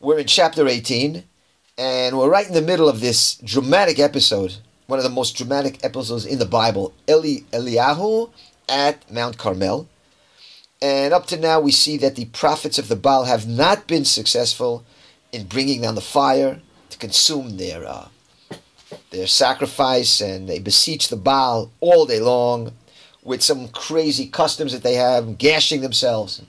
We're in chapter 18, and we're right in the middle of this dramatic episode, one of the most dramatic episodes in the Bible, Eli, Eliyahu at Mount Carmel. And up to now, we see that the prophets of the Baal have not been successful in bringing down the fire to consume their uh, their sacrifice, and they beseech the Baal all day long with some crazy customs that they have, gashing themselves,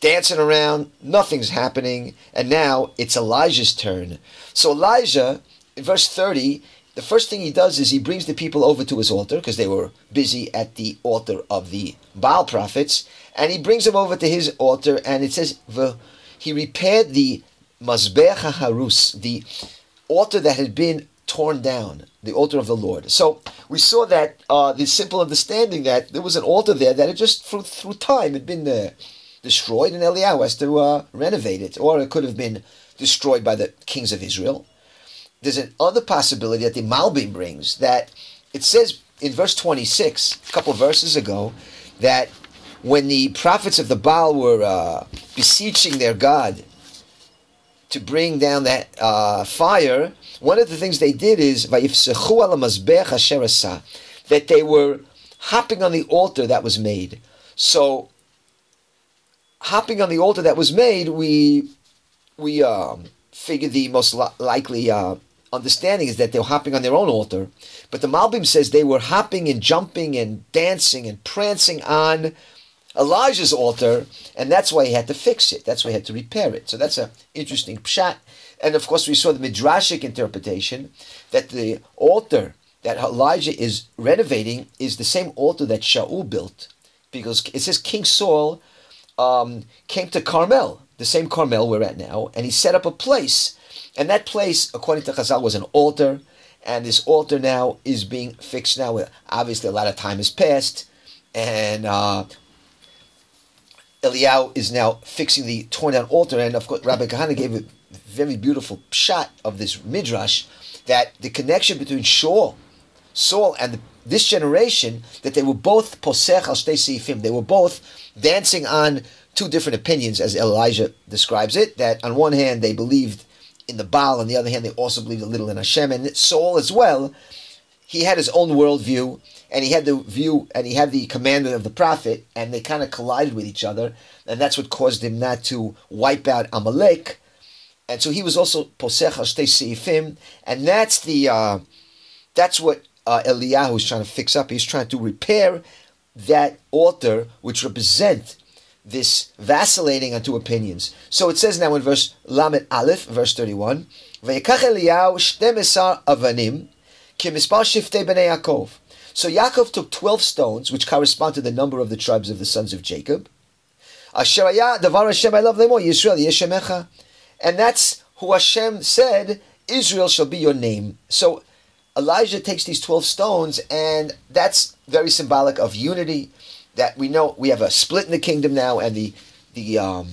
dancing around. Nothing's happening, and now it's Elijah's turn. So Elijah, in verse thirty, the first thing he does is he brings the people over to his altar because they were busy at the altar of the Baal prophets, and he brings them over to his altar, and it says he repaired the Mazbech HaHarus, the altar that had been torn down, the altar of the Lord. So we saw that uh, the simple understanding that there was an altar there that had just through, through time had been uh, destroyed, and Eliyahu has to uh, renovate it, or it could have been destroyed by the kings of Israel. There's another possibility that the Malbim brings that it says in verse 26, a couple verses ago, that when the prophets of the Baal were uh, beseeching their God to bring down that uh, fire, one of the things they did is that they were hopping on the altar that was made. So, hopping on the altar that was made, we we um, figure the most li- likely uh, understanding is that they were hopping on their own altar. But the Malbim says they were hopping and jumping and dancing and prancing on Elijah's altar, and that's why he had to fix it. That's why he had to repair it. So that's an interesting pshat. And of course, we saw the midrashic interpretation that the altar that Elijah is renovating is the same altar that Shaul built, because it says King Saul um, came to Carmel, the same Carmel we're at now, and he set up a place, and that place, according to Chazal, was an altar, and this altar now is being fixed now. Obviously, a lot of time has passed, and uh, Eliyahu is now fixing the torn down altar, and of course, Rabbi Kahana gave a very beautiful shot of this midrash that the connection between Shaul, Saul, and the, this generation that they were both posech al seifim. They were both dancing on two different opinions, as Elijah describes it. That on one hand they believed in the Baal, on the other hand they also believed a little in Hashem, and Saul as well. He had his own worldview, and he had the view and he had the commandment of the prophet, and they kind of collided with each other, and that's what caused him not to wipe out Amalek. And so he was also posech shtei seifim, and that's the uh, that's what uh, Eliyahu is trying to fix up. He's trying to repair that altar which represent this vacillating onto opinions. So it says now in verse Lamed Aleph, verse 31, Vayikach Eliyahu shtemesar avanim shiftei b'nei Yaakov. So Yaakov took 12 stones, which correspond to the number of the tribes of the sons of Jacob. Yisrael And that's who Hashem said, Israel shall be your name. So Elijah takes these 12 stones, and that's very symbolic of unity. That we know we have a split in the kingdom now, and the the um,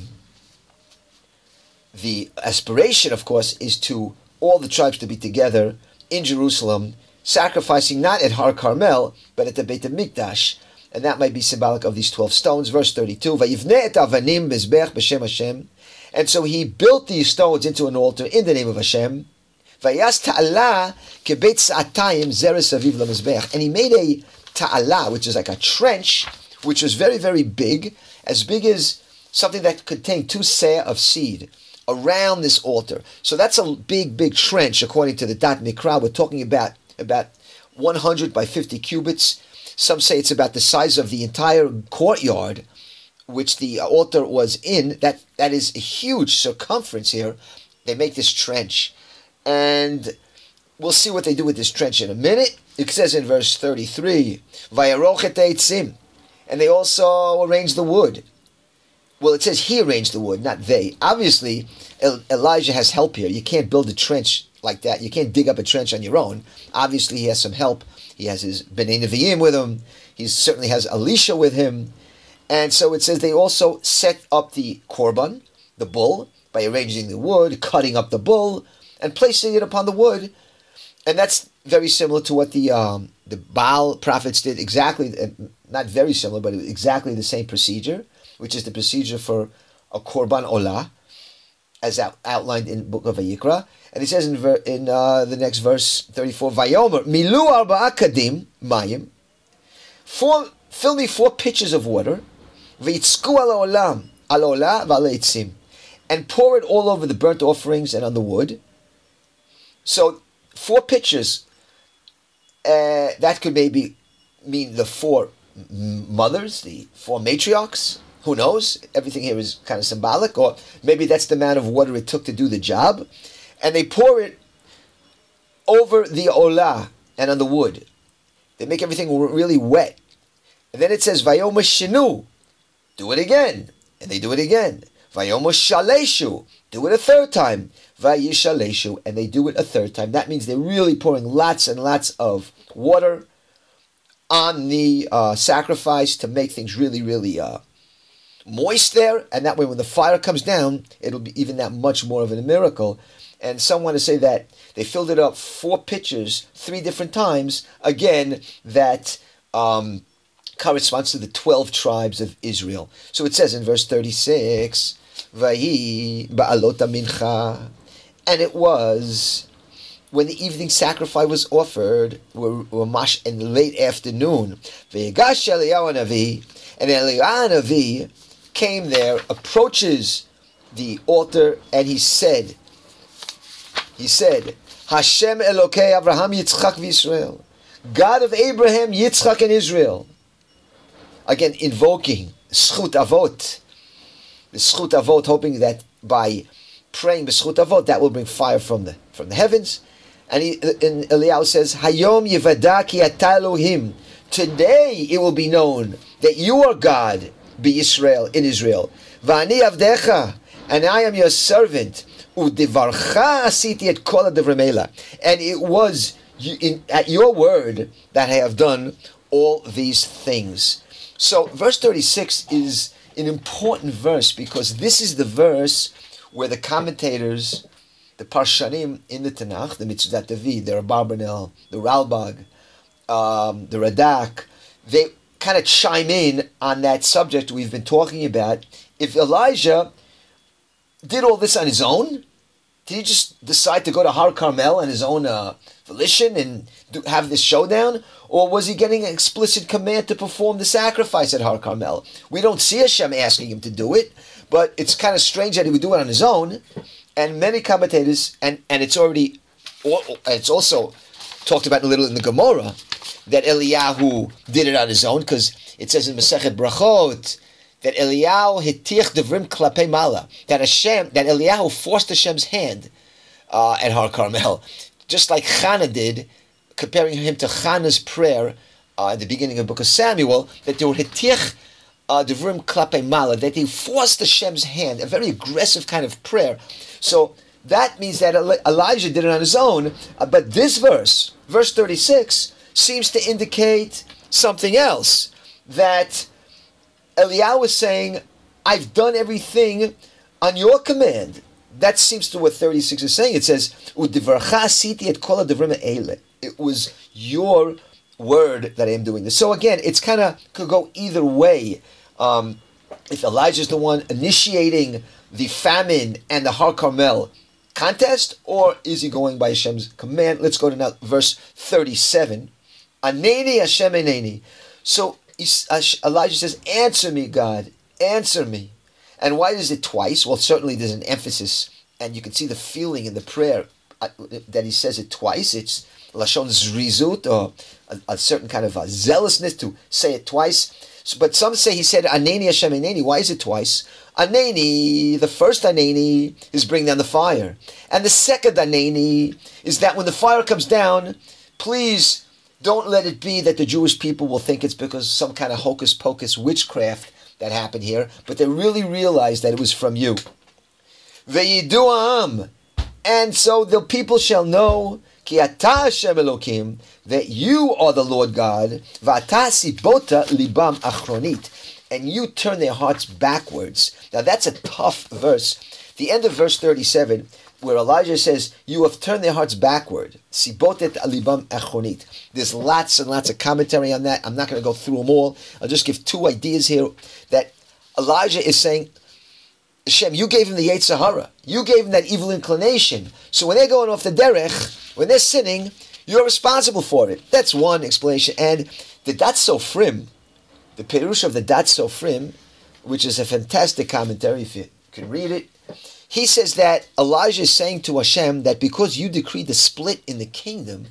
the aspiration, of course, is to all the tribes to be together in Jerusalem sacrificing not at Har Carmel, but at the Beit HaMikdash. And that might be symbolic of these 12 stones. Verse 32, avanim b'shem Hashem. And so he built these stones into an altar in the name of Hashem. Vayas ta'ala kebet sa'atayim zeres aviv lemizbech. And he made a ta'ala, which is like a trench, which was very, very big, as big as something that contained two seah of seed around this altar. So that's a big, big trench, according to the Dat Mikra. We're talking about about 100 by 50 cubits. Some say it's about the size of the entire courtyard which the altar was in. That that is a huge circumference here. They make this trench, and we'll see what they do with this trench in a minute. It says in verse 33, and they also arrange the wood. Well, it says he arranged the wood, not they. Obviously, Elijah has help here. You can't build a trench like that. You can't dig up a trench on your own. Obviously, he has some help. He has his Bnei Nevi'im with him. He certainly has Elisha with him. And so it says they also set up the korban, the bull, by arranging the wood, cutting up the bull, and placing it upon the wood. And that's very similar to what the um, the Baal prophets did. Exactly, uh, not very similar, but exactly the same procedure, which is the procedure for a korban olah. as out, outlined in book of Vayikra. And he says in, ver, in uh, the next verse 34, Vayomer, Milu arba'a kadim mayim, four, fill me four pitchers of water, v'itzku al olam, al ola v'al and pour it all over the burnt offerings and on the wood. So, four pitchers, uh, that could maybe mean the four mothers, the four matriarchs, who knows? Everything here is kind of symbolic, or maybe that's the amount of water it took to do the job. And they pour it over the olah and on the wood. They make everything really wet. And then it says, Vayoma shinu, do it again. And they do it again. Vayoma shaleshu, do it a third time. Vayishaleshu, and they do it a third time. That means they're really pouring lots and lots of water on the uh, sacrifice to make things really, really uh, moist there, and that way when the fire comes down, it'll be even that much more of a miracle. And some want to say that they filled it up four pitchers three different times. Again, that um, corresponds to the 12 tribes of Israel. So it says in verse 36, Vahi ba'alota mincha. And it was when the evening sacrifice was offered, were, were mash in the late afternoon. Ve'gash Eliyahu and Eliyahu came there, approaches the altar, and he said, he said, Hashem Elokei Abraham Yitzchak v'Yisrael, God of Abraham, Yitzchak, and Israel. Again, invoking Schut Avot, the Schut Avot, hoping that by praying the Schut Avot, that will bring fire from the from the heavens. And, he, Eliyahu says, Hayom Yivadaki Atalohim. Today it will be known that you are God, be Israel in Israel. Vani avdecha, and I am your servant. Udivarcha asiti et kol And it was in, at your word that I have done all these things. So verse 36 is an important verse because this is the verse where the commentators, the Parshanim in the Tanakh, the Metzudat David, the Abarbanel, the Ralbag, um, the Radak, they kind of chime in on that subject we've been talking about. If Elijah did all this on his own, did he just decide to go to Har Carmel on his own uh, volition and have this showdown? Or was he getting an explicit command to perform the sacrifice at Har Carmel? We don't see Hashem asking him to do it, but it's kind of strange that he would do it on his own. And many commentators, and, and it's already, it's also talked about a little in the Gemara, that Eliyahu did it on his own, because it says in Masechet Brachot that Eliyahu hitich devrim klape mala, that Hashem, that Eliyahu forced Hashem's hand uh, at Har Carmel, just like Chana did, comparing him to Chana's prayer uh, at the beginning of the book of Samuel, that they were hitich uh, devrim klape mala, that he forced Hashem's hand, a very aggressive kind of prayer. So that means that Elijah did it on his own, uh, but this verse, verse 36, seems to indicate something else. That Eliyahu was saying, I've done everything on your command. That seems to what 36 is saying. It says, It was your word that I am doing this. So again, it's kind of could go either way. Um, if Elijah is the one initiating the famine and the Har Carmel contest, or is he going by Hashem's command? Let's go to now verse 37. Aneni Hashem Aneni. So Elijah says, Answer me, God, answer me. And why is it twice? Well, certainly there's an emphasis, and you can see the feeling in the prayer uh, that he says it twice. It's Lashon Zrizut, or a, a certain kind of a zealousness to say it twice. So, but some say he said Aneni Hashem Aneni. Why is it twice? Aneni, the first Aneni is bring down the fire. And the second Aneni is that when the fire comes down, please don't let it be that the Jewish people will think it's because some kind of hocus pocus witchcraft that happened here, but they really realize that it was from you. Ve'idu'am, and so the people shall know ki Hashem Elokim, that you are the Lord God, v'ata bota libam achronit, and you turn their hearts backwards. Now that's a tough verse. The end of verse 37 where Elijah says, You have turned their hearts backward. Sibotet alibam echonit. There's lots and lots of commentary on that. I'm not going to go through them all. I'll just give two ideas here that Elijah is saying, Hashem, you gave him the Yetzer Hara. You gave him that evil inclination. So when they're going off the derech, when they're sinning, you're responsible for it. That's one explanation. And the Dat Sofrim, the Perush of the Dat Sofrim, which is a fantastic commentary, if you can read it, he says that Elijah is saying to Hashem that because you decreed the split in the kingdom,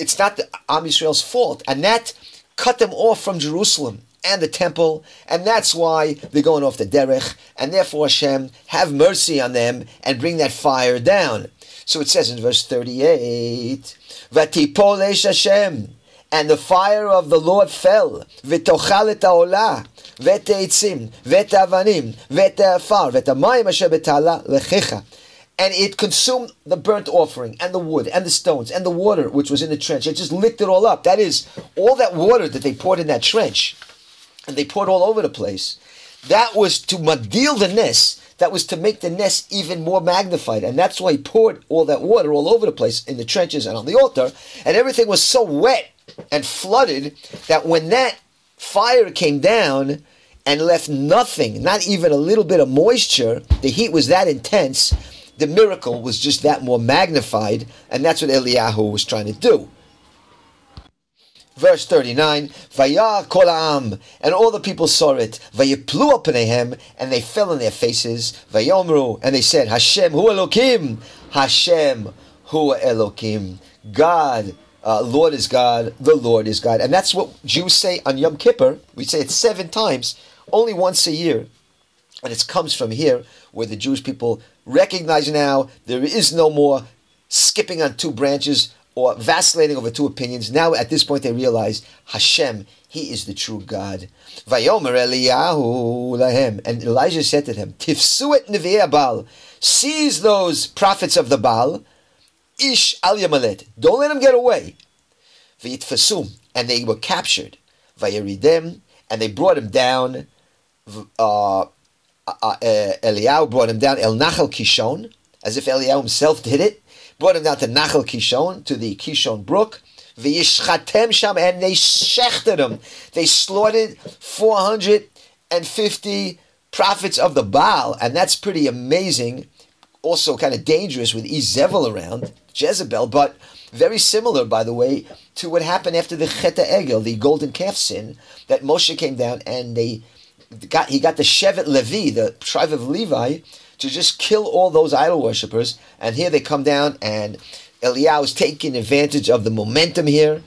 it's not the Am Yisrael's fault. And that cut them off from Jerusalem and the temple, and that's why they're going off the derech, and therefore Hashem, have mercy on them and bring that fire down. So it says in verse 38, Vatipolesh Hashem, and the fire of the Lord fell, v'tochal et ha'olah, ואת העצים, ואת האבנים, ואת העפר, ואת המים אשר בתעלה לחיך. And it consumed the burnt offering, and the wood, and the stones, and the water which was in the trench. It just licked it all up. That is, all that water that they poured in that trench and they poured all over the place. That was to magdil the nest. That was to make the nest even more magnified. And that's why he poured all that water all over the place in the trenches and on the altar. And everything was so wet and flooded that when that fire came down and left nothing, not even a little bit of moisture, the heat was that intense, the miracle was just that more magnified. And that's what Eliyahu was trying to do. Verse 39, Vayar kol ha'am, and all the people saw it. Vayiplu him, and they fell on their faces. Vayomru, and they said, Hashem hu Elokim, Hashem hu Elokim. God, uh, Lord is God, the Lord is God. And that's what Jews say on Yom Kippur. We say it seven times, only once a year. And it comes from here, where the Jewish people recognize now there is no more skipping on two branches or vacillating over two opinions. Now, at this point, they realize Hashem, He is the true God. Vayomer Eliyahu lahem, and Elijah said to them, Tifsu et nevei Baal, seize those prophets of the Baal, ish al yamalet, don't let them get away. And they were captured. Vayeridem, and they brought him down. Uh, uh, uh, Eliyahu brought him down El Nachal Kishon, as if Eliyahu himself did it brought him down to Nachal Kishon, to the Kishon brook. V'yishchatem sham, and they shechted him. They slaughtered 450 prophets of the Baal, and that's pretty amazing. Also kind of dangerous with Izebel around, Jezebel, but very similar, by the way, to what happened after the Cheta Egel, the golden calf sin, that Moshe came down and they got he got the Shevet Levi, the tribe of Levi, to just kill all those idol worshippers. And here they come down, and Eliyahu is taking advantage of the momentum here,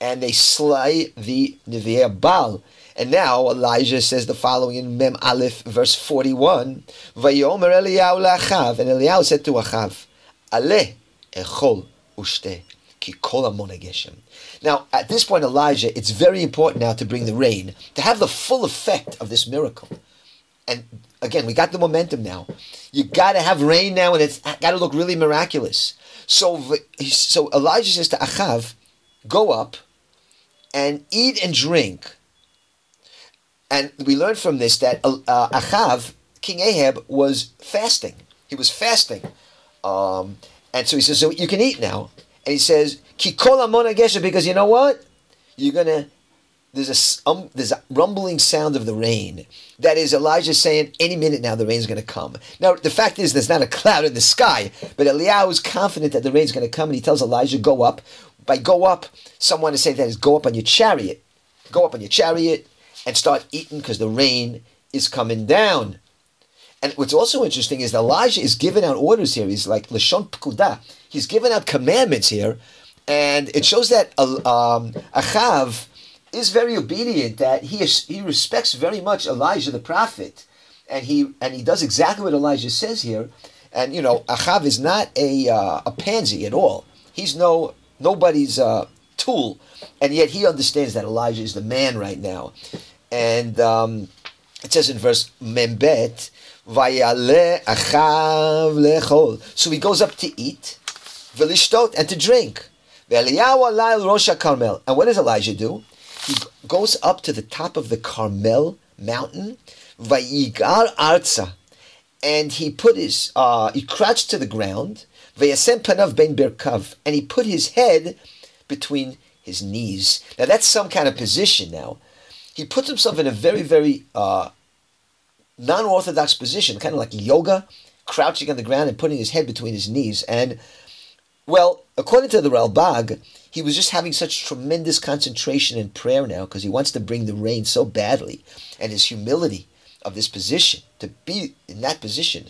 and they slay the Nevi'ah Baal. And now Elijah says the following in Mem Aleph, verse 41, Vayomer Eliyahu la'achav, and Eliyahu said to Achav, Ale echol ushte, Now, at this point, Elijah, it's very important now to bring the rain, to have the full effect of this miracle. And again, we got the momentum now. You got to have rain now, and it's got to look really miraculous. So, so Elijah says to Achav, "Go up and eat and drink." And we learn from this that uh, Achav, King Ahab, was fasting. He was fasting, um, and so he says, "So you can eat now." And he says, "Kikol because you know what? You're gonna there's a, um, there's a rumbling sound of the rain. That is Elijah saying, any minute now the rain's going to come. Now, the fact is, there's not a cloud in the sky, but Eliyahu is confident that the rain's going to come, and he tells Elijah, go up. By go up, someone to say that is go up on your chariot. Go up on your chariot and start eating because the rain is coming down. And what's also interesting is that Elijah is giving out orders here. He's like Lashon Pkuda. He's giving out commandments here. And it shows that uh, um, Achav is very obedient, that he is, he respects very much Elijah the prophet, and he and he does exactly what Elijah says here. And you know, Achav is not a uh, a pansy at all. He's no nobody's uh, tool, and yet he understands that Elijah is the man right now. And um, it says in verse Membet. So he goes up to eat, velishtot, and to drink. And what does Elijah do? He goes up to the top of the Carmel mountain, Vayigar Arza, and he put his, uh, he crouched to the ground, Vayasem Panav Ben Berkav, and he put his head between his knees. Now that's some kind of position now. He puts himself in a very, very uh, non-orthodox position, kind of like yoga, crouching on the ground and putting his head between his knees. And well, according to the Ralbag, he was just having such tremendous concentration in prayer now because he wants to bring the rain so badly, and his humility of this position to be in that position,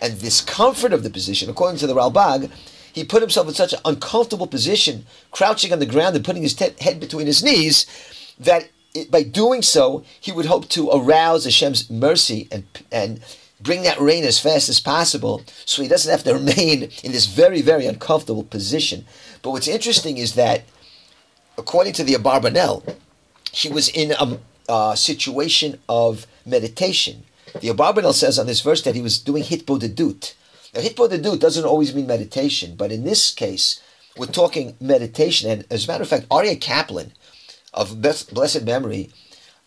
and this comfort of the position, according to the Ralbag, he put himself in such an uncomfortable position, crouching on the ground and putting his te- head between his knees, that it, by doing so, he would hope to arouse Hashem's mercy and and bring that rain as fast as possible so he doesn't have to remain in this very, very uncomfortable position. But what's interesting is that, according to the Abarbanel, he was in a, a situation of meditation. The Abarbanel says on this verse that he was doing hitbodedut. Now, hitbodedut doesn't always mean meditation, but in this case, we're talking meditation. And as a matter of fact, Aryeh Kaplan, of blessed memory,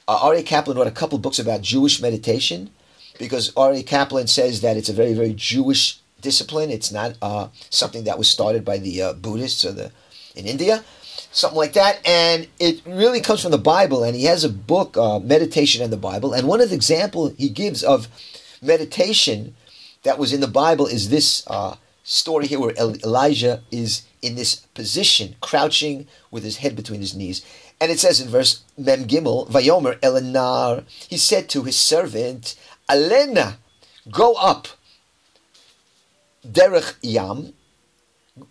uh, Aryeh Kaplan wrote a couple books about Jewish meditation because Aryeh Kaplan says that it's a very, very Jewish discipline. It's not uh, something that was started by the uh, Buddhists or the in India, something like that. And it really comes from the Bible. And he has a book, uh, Meditation in the Bible. And one of the example he gives of meditation that was in the Bible is this uh, story here where Elijah is in this position, crouching with his head between his knees. And it says in verse Mem Gimel, Vayomer Elenar, he said to his servant, Alena, go up. Derech Yam,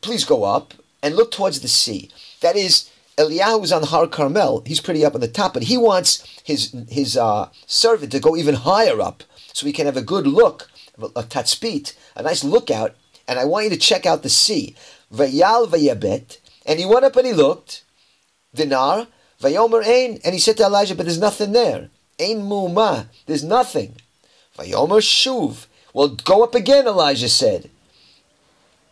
please go up and look towards the sea. That is, Eliyahu is on Har Carmel. He's pretty up on the top, but he wants his his uh, servant to go even higher up so he can have a good look, a tatzpit, a nice lookout. And I want you to check out the sea. Vayal vayabet. And he went up and he looked. Dinar. Vayomer ein. And he said to Elijah, but there's nothing there. Ein muma. There's nothing. Vayomer shuv. Well, go up again, Elijah said.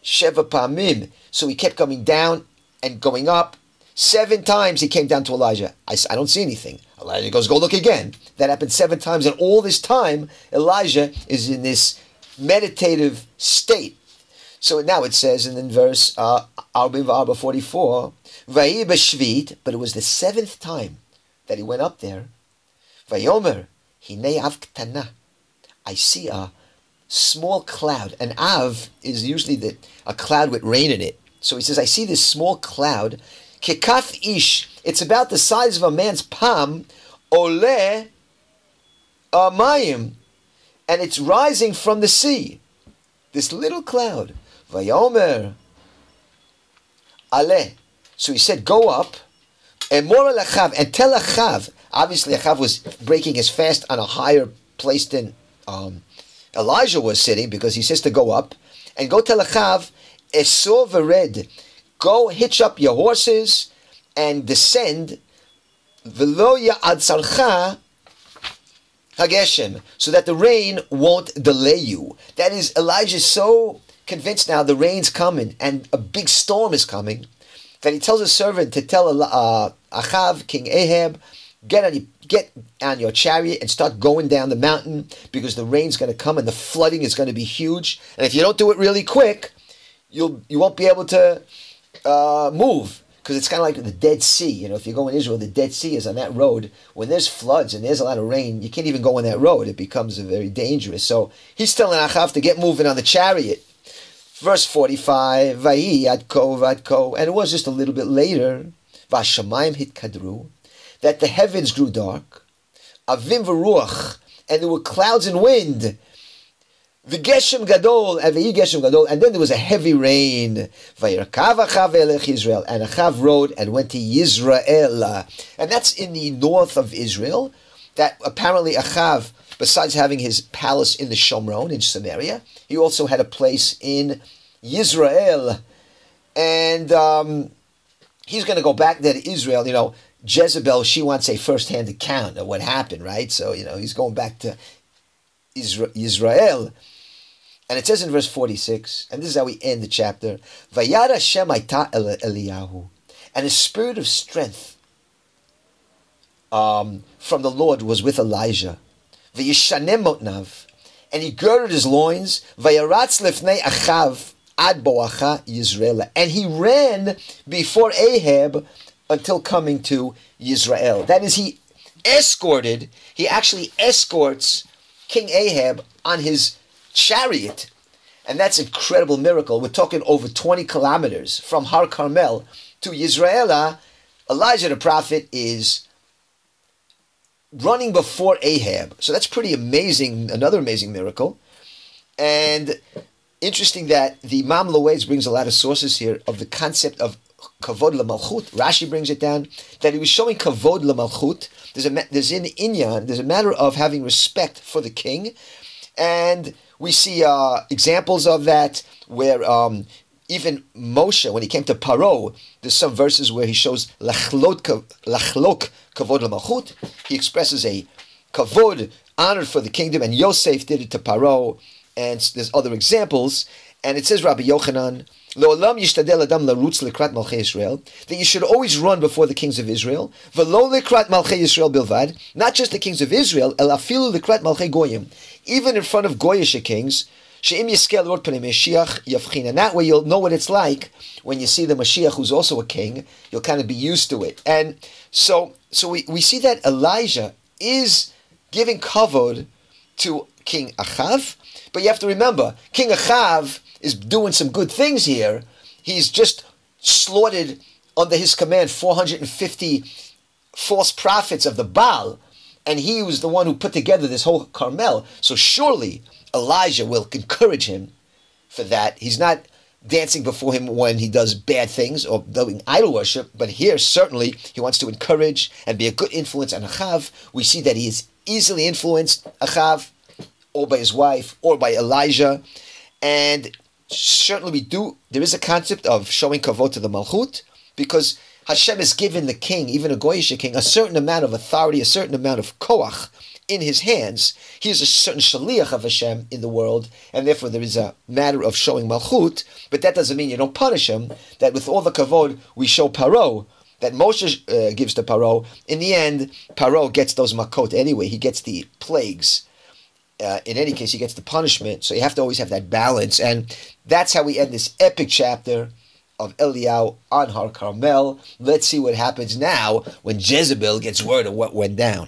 Sheva pamim. So he kept coming down and going up. Seven times he came down to Elijah. I, I don't see anything. Elijah goes, go look again. That happened seven times. And all this time, Elijah is in this meditative state. So now it says in, in verse uh, 44, Vayi but it was the seventh time that he went up there. Vayomer, hinei avktana. I see a small cloud. An av is usually the, a cloud with rain in it. So he says, I see this small cloud. Kekaf ish. It's about the size of a man's palm. Ole amayim. And it's rising from the sea. This little cloud. Vayomer. Ale. So he said, go up. And more. And tell Achav. Obviously, Achav was breaking his fast on a higher place than um, Elijah was sitting because he says to go up and go tell Achav, Esor vered, go hitch up your horses and descend, velo ya'ad hageshem, so that the rain won't delay you. That is, Elijah is so convinced now the rain's coming and a big storm is coming that he tells his servant to tell uh, Achav, King Ahab, get on, get on your chariot and start going down the mountain because the rain's going to come and the flooding is going to be huge. And if you don't do it really quick, you'll you won't be able to uh, move because it's kind of like the Dead Sea. You know, if you go in Israel, the Dead Sea is on that road. When there's floods and there's a lot of rain, you can't even go on that road. It becomes very dangerous. So he's telling Achav to get moving on the chariot. Verse 45, Vayi Adko Vadko, and it was just a little bit later, Vashamayim hit Kadru, that the heavens grew dark, avim v'ruach, and there were clouds and wind. The Geshem Gadol, and Geshem Gadol, and then there was a heavy rain. Vayirkav Achav Elech Israel, and Achav rode and went to Yisrael, and that's in the north of Israel. That apparently Achav, besides having his palace in the Shomron in Samaria, he also had a place in Yisrael, and um, he's going to go back there to Israel. You know, Jezebel, she wants a first-hand account of what happened, right? So, you know, he's going back to Israel. And it says in verse 46, and this is how we end the chapter, Vayad Hashem Eliyahu, and a spirit of strength um, from the Lord was with Elijah. Vayishanem motnav, and he girded his loins, Vayaratz lifnei achav ad boacha Yisrael, and he ran before Ahab until coming to Israel. That is, he escorted, he actually escorts King Ahab on his chariot. And that's an incredible miracle. We're talking over 20 kilometers from Har Carmel to Yisraelah. Elijah the prophet is running before Ahab. So that's pretty amazing, another amazing miracle. And interesting that the Loez brings a lot of sources here of the concept of kavod lemalchut. Rashi brings it down that he was showing kavod lemalchut. There's a there's in inyan. There's a matter of having respect for the king, and we see uh, examples of that where um, even Moshe, when he came to Paro, there's some verses where he shows lachlok kavod lemalchut. He expresses a kavod honor for the kingdom, and Yosef did it to Paro, and there's other examples. And it says Rabbi Yochanan that you should always run before the kings of Israel. Not just the kings of Israel, even in front of Goyish kings. And that way you'll know what it's like when you see the Mashiach who's also a king. You'll kind of be used to it. And so so we, we see that Elijah is giving kavod to King Achav. But you have to remember, King Achav is doing some good things here. He's just slaughtered under his command 450 false prophets of the Baal, and he was the one who put together this whole Carmel. So surely Elijah will encourage him for that. He's not dancing before him when he does bad things or doing idol worship, but here certainly he wants to encourage and be a good influence on Achav. We see that he is easily influenced, Achav, or by his wife, or by Elijah. And certainly we do, there is a concept of showing kavod to the Malchut, because Hashem has given the king, even a Goyish king, a certain amount of authority, a certain amount of koach in his hands. He is a certain shaliach of Hashem in the world, and therefore there is a matter of showing malchut, but that doesn't mean you don't punish him. That with all the kavod we show paro, that Moshe uh, gives to paro, in the end, paro gets those makot anyway. He gets the plagues uh, in any case, he gets the punishment. So you have to always have that balance. And that's how we end this epic chapter of Eliyahu on Har Carmel. Let's see what happens now when Jezebel gets word of what went down.